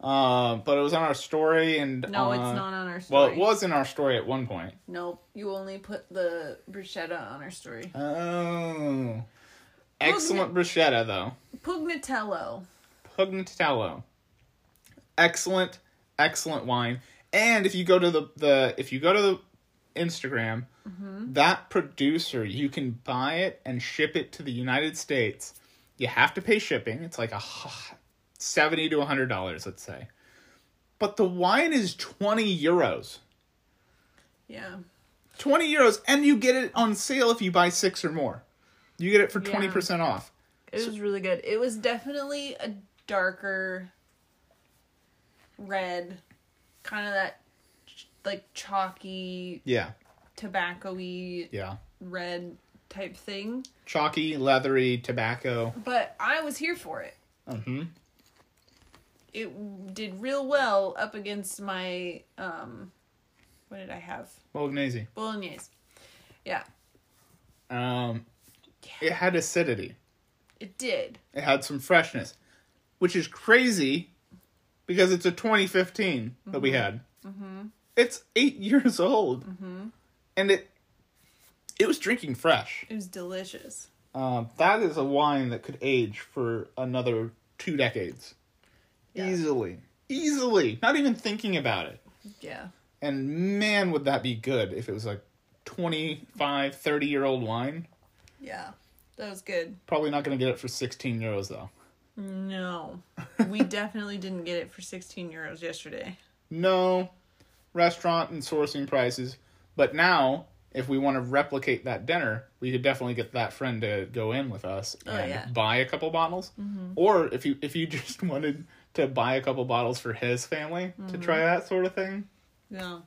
Uh, but it was on our story and No, uh, it's not on our story. Well, it was in our story at one point. Nope. You only put the bruschetta on our story. Oh, excellent bruschetta though. Pugnitello. Pugnitello. Excellent, excellent wine. And if you go to the, the if you go to the Instagram, mm-hmm. that producer you can buy it and ship it to the United States. You have to pay shipping. It's like a seventy to hundred dollars, let's say. But the wine is twenty euros. Yeah. 20 euros and you get it on sale if you buy six or more you get it for Yeah. 20% off It was really good. It was definitely a darker red, kind of that ch- like chalky, yeah tobacco-y yeah red type thing. chalky leathery tobacco But I was here for it. mm-hmm. It did real well up against my um What did I have? Bolognese. Bolognese. Yeah, Um, it had acidity. it did. It had some freshness, which is crazy because it's a 2015 that we had. Mm-hmm. It's eight years old, mm-hmm. and it it was drinking fresh. It was delicious. Um, that is a wine that could age for another two decades, Yeah. easily, easily. Not even thinking about it. Yeah. And man, would that be good if it was like 25, 30 year old wine. Yeah. That was good. Probably not going to get it for 16 euros though. No. we definitely didn't get it for 16 euros yesterday. No restaurant and sourcing prices. But now, if we want to replicate that dinner, we could definitely get that friend to go in with us Oh, and yeah. buy a couple bottles. Mm-hmm. Or if you if you just wanted to buy a couple bottles for his family to mm-hmm. try that sort of thing. Yeah.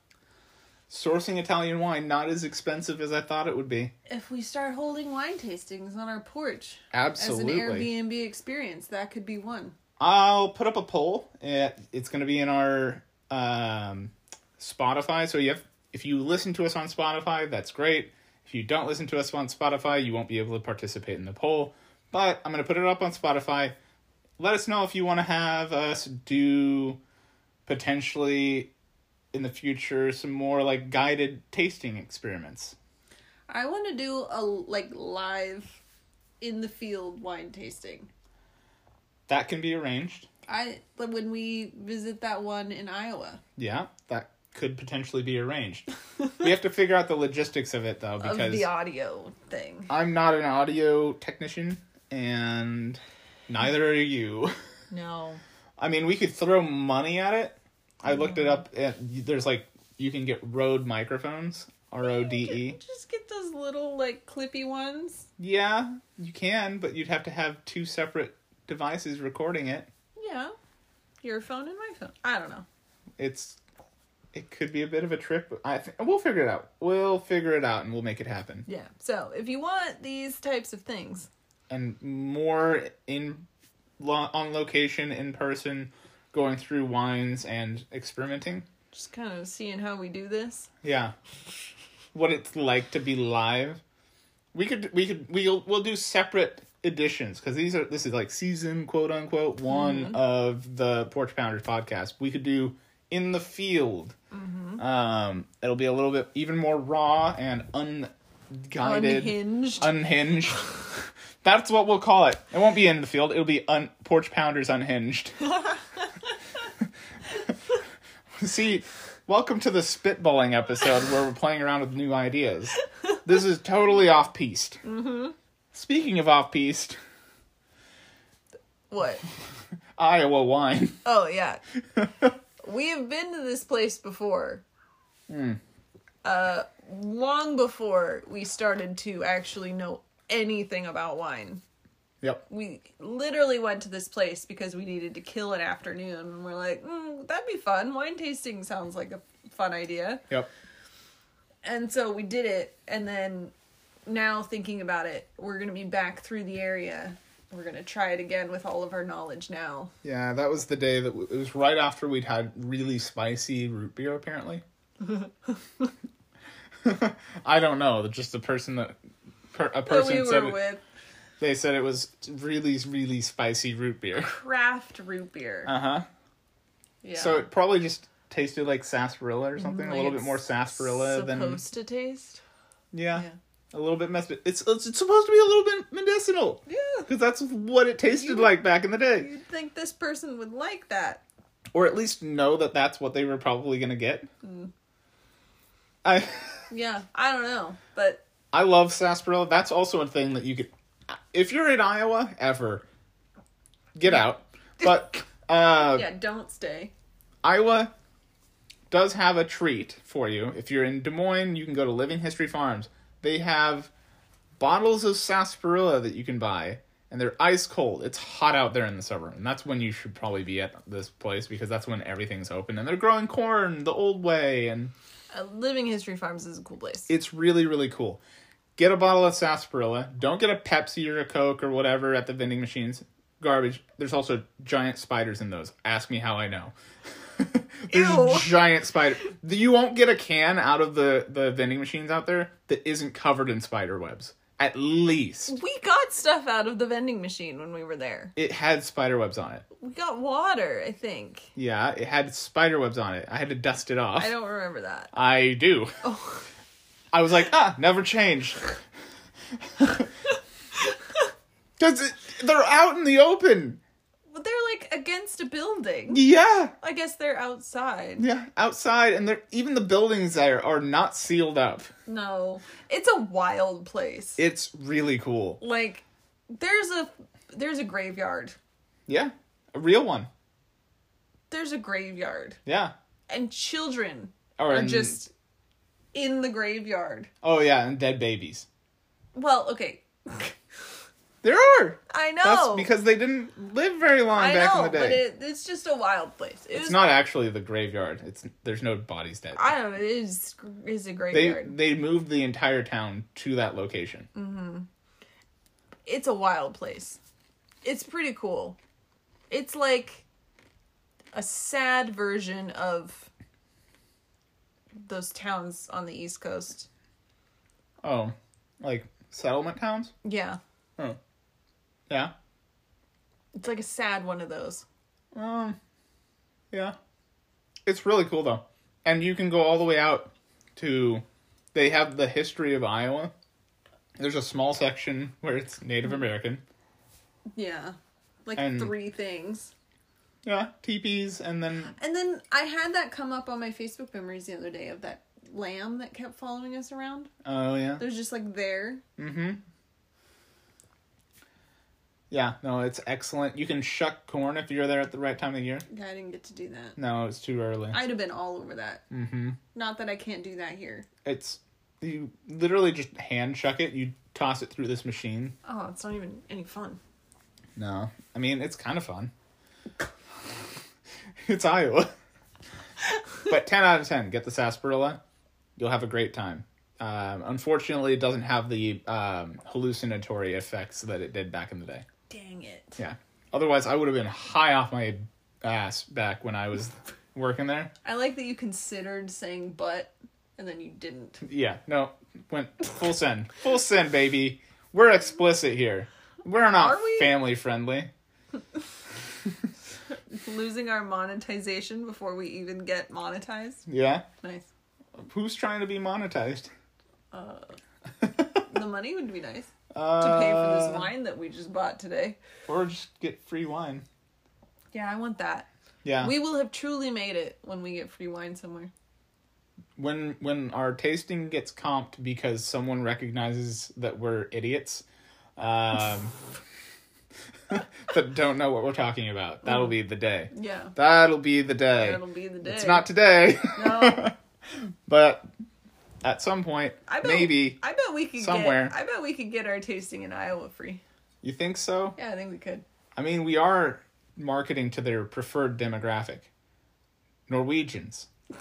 Sourcing Italian wine not as expensive as I thought it would be. If we start holding wine tastings on our porch Absolutely. as an Airbnb experience, that could be one. I'll put up a poll. It's going to be in our um, Spotify. So you have, if you listen to us on Spotify, that's great. If you don't listen to us on Spotify, you won't be able to participate in the poll. But I'm going to put it up on Spotify. Let us know if you want to have us do potentially in the future some more like guided tasting experiments. I want to do a like live in the field wine tasting. That can be arranged. I when we visit that one in Iowa Yeah, that could potentially be arranged. we have to figure out the logistics of it though of because the audio thing. I'm not an audio technician, and neither are you. No. I mean, we could throw money at it. I looked it up. and there's like you can get Rode microphones, R O D E. Just get those little like clippy ones. Yeah, you can, but you'd have to have two separate devices recording it. Yeah. Your phone and my phone. I don't know. It's it could be a bit of a trip. I think we'll figure it out. We'll figure it out, and we'll make it happen. Yeah. So if you want these types of things, and more in lo- on location in person going through wines and experimenting. Just kind of seeing how we do this. yeah. What it's like to be live. We could we could we'll we'll do separate editions because these are this is like season quote unquote one of the porch pounders podcast. We could do in the field. Um it'll be a little bit even more raw and unguided Unhinged. unhinged. That's what we'll call it. It won't be in the field. It'll be un- porch pounders unhinged. See, welcome to the spitballing episode where we're playing around with new ideas. This is totally off piste. Mm-hmm. Speaking of off piste, what? Iowa wine. Oh yeah. we have been to this place before. Uh long before we started to actually know anything about wine. Yep. We literally went to this place because we needed to kill an afternoon and we're like, mm, that'd be fun. Wine tasting sounds like a fun idea. Yep. And so we did it and then now thinking about it, we're going to be back through the area. We're going to try it again with all of our knowledge now. Yeah, that was the day that w- it was right after we'd had really spicy root beer. Apparently, I don't know. Just the person that per, a That person we said were it, with they said it was really really spicy root beer. craft root beer. Uh huh. yeah. So it probably just tasted like sarsaparilla or something. Like a little bit more sarsaparilla than supposed to taste. yeah, Yeah. a little bit messed. It's, it's it's supposed to be a little bit medicinal Yeah. because that's what it tasted You- like back in the day, You'd think this person would like that. or at least know that that's what they were probably gonna get. Mm. I. Yeah, I don't know, but I love sarsaparilla. That's also a thing that you could, if you're in Iowa ever, get out. But uh, yeah, don't stay. Iowa does have a treat for you. If you're in Des Moines, you can go to Living History Farms. They have bottles of sarsaparilla that you can buy, and they're ice cold. It's hot out there in the summer, and that's when you should probably be at this place because that's when everything's open and they're growing corn the old way and Uh, Living History Farms is a cool place. it's really really cool. Get a bottle of sarsaparilla. Don't get a Pepsi or a Coke or whatever at the vending machines. Garbage. There's also giant spiders in those. Ask me how I know. There's Ew. giant spider. You won't get a can out of the the vending machines out there that isn't covered in spider webs. At least We got stuff out of the vending machine when we were there. it had spider webs on it. We got water, I think. Yeah, it had spider webs on it. I had to dust it off. I don't remember that. I do. Oh. I was like, ah, never change. Because they're out in the open. Like against a building. Yeah, I guess they're outside. yeah, outside, and they're even the buildings there are not sealed up. No. It's a wild place. It's really cool. like there's a there's a graveyard. Yeah, a real one. There's a graveyard. Yeah, And children or are in- just in the graveyard. oh yeah, and dead babies. Well, okay. There are. I know. That's because they didn't live very long I back know, in the day. but it, it's just a wild place. It it's was, not actually the graveyard. It's there's no bodies dead. I don't know. It is is a they graveyard. they moved the entire town to that location. Mm-hmm. It's a wild place. It's pretty cool. It's like a sad version of those towns on the East Coast. Oh, like settlement towns? Yeah. Oh, yeah. It's like a sad one of those. Um, yeah. It's really cool though, and you can go all the way out to. They have the history of Iowa. There's a small section where it's Native American. Yeah. Like And- three things. Yeah, teepees, and then And then I had that come up on my Facebook memories the other day of that lamb that kept following us around. oh yeah, There's just like there. mm-hmm. Yeah, no, it's excellent. You can shuck corn if you're there at the right time of year. Yeah, I didn't get to do that. No, it's too early. I'd have been all over that. mm-hmm. Not that I can't do that here. It's you literally just hand shuck it. You toss it through this machine. Oh, it's not even any fun. No, I mean it's kind of fun. it's Iowa, but ten out of ten. Get the sarsaparilla, you'll have a great time. Um, unfortunately, it doesn't have the um, hallucinatory effects that it did back in the day. Dang it. Yeah. Otherwise, I would have been high off my ass back when I was working there. I like that you considered saying but and then you didn't. Yeah, no, went full send, full send, baby. We're explicit here. We're not we? family friendly. Losing our monetization before we even get monetized. Yeah, Nice. who's trying to be monetized? Uh, the money would be nice Uh, to pay for this wine that we just bought today. or just get free wine. Yeah, I want that. Yeah, We will have truly made it when we get free wine somewhere. when when our tasting gets comped because someone recognizes that we're idiots, um, that don't know what we're talking about. That'll be the day. Yeah. That'll be the day. That'll be the day. It's not today. No. but at some point, I bet, maybe. I bet we could somewhere. get I bet we could get our tasting in Iowa free. You think so? Yeah, I think we could. I mean, we are marketing to their preferred demographic Norwegians.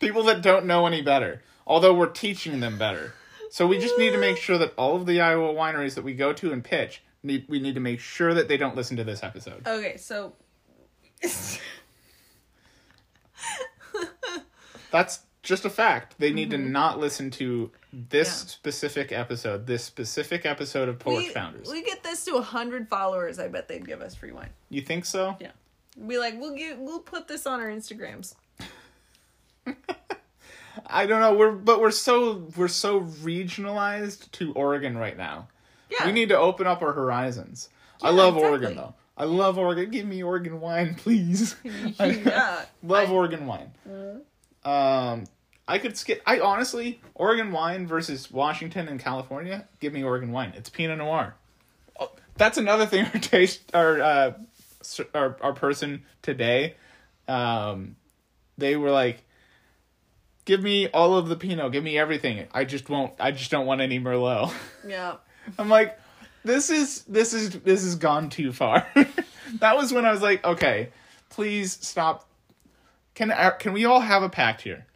People that don't know any better, although we're teaching them better. So we just need to make sure that all of the Iowa wineries that we go to and pitch, need, we need to make sure that they don't listen to this episode. Okay, so That's just a fact. They need to not listen to this Mm-hmm. Yeah. specific episode, this specific episode of Porch we, Pounders. we get this to hundred followers, I bet they'd give us free wine. you think so? Yeah. Be like, we'll give, we'll put this on our Instagrams. I don't know. We're but we're so we're so regionalized to Oregon right now. Yeah. We need to open up our horizons. I love exactly. Oregon though. I love Oregon. Give me Oregon wine, please. yeah. love I- Oregon wine. Um, I could skip. I honestly, Oregon wine versus Washington and California. Give me Oregon wine. It's Pinot Noir. Oh, that's another thing. Our taste, our uh, our our person today, um, they were like, "Give me all of the Pinot. Give me everything. I just won't. I just don't want any Merlot." Yeah. I'm like, this is this is this has gone too far. that was when I was like, okay, please stop. Can uh, can we all have a pact here?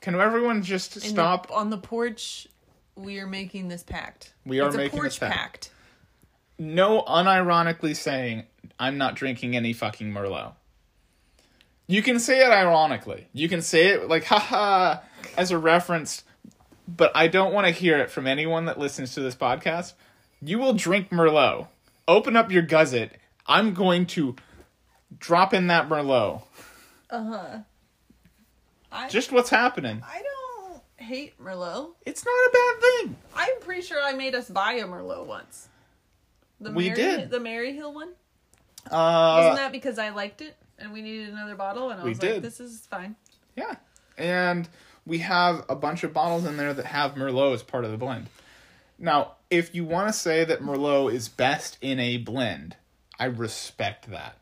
Can everyone just In the- stop? on the porch. We are making this pact. We are it's making a this porch pact. pact. No, unironically saying I'm not drinking any fucking Merlot. You can say it ironically. You can say it like haha as a reference, but I don't want to hear it from anyone that listens to this podcast. You will drink Merlot. Open up your gusset. I'm going to drop in that Merlot. Uh huh. I Just what's happening. I don't hate Merlot. It's not a bad thing. I'm pretty sure I made us buy a Merlot once. The We Mary, did. the Maryhill one. Uh, Wasn't that because I liked it and we needed another bottle and I We was did. like, this is fine. Yeah. And we have a bunch of bottles in there that have Merlot as part of the blend. Now, if you want to say that Merlot is best in a blend, I respect that.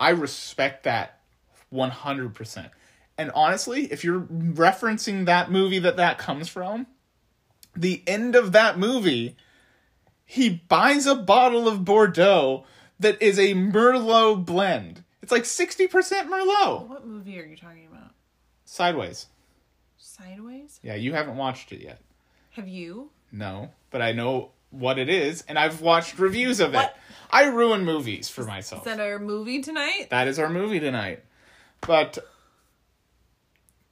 I respect that 100%. And honestly, if you're referencing that movie that that comes from, the end of that movie, he buys a bottle of Bordeaux that is a Merlot blend. It's like 60% Merlot. What movie are you talking about? Sideways. Sideways? Yeah, you haven't watched it yet. Have you? No, but I know what it is, and I've watched reviews of it. I ruin movies for myself. Is that our movie tonight? that is our movie tonight. But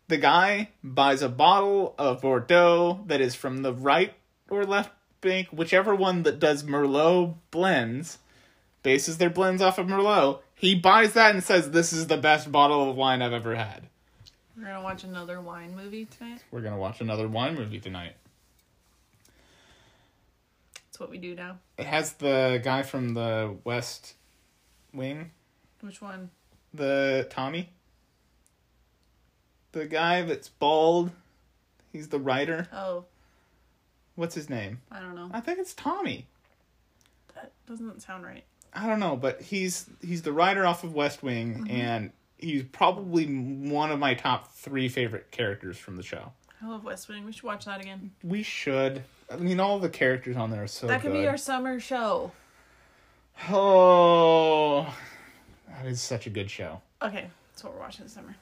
the guy buys a bottle of Bordeaux that is from the right or left bank, whichever one that does Merlot blends, bases their blends off of Merlot. He buys that and says, This is the best bottle of wine I've ever had. We're gonna watch another wine movie tonight. We're going to watch another wine movie tonight. That's what we do now. It has the guy from the West Wing, Which one? The Tommy. The guy that's bald. He's the writer. Oh, What's his name? I don't know. I think it's Tommy. That doesn't sound right. I don't know, but he's he's the writer off of West Wing, mm-hmm. and he's probably one of my top three favorite characters from the show. I love West Wing. We should watch that again. We should. I mean, all the characters on there are so that could good. be our summer show. Oh, that is such a good show. Okay, that's what we're watching this summer.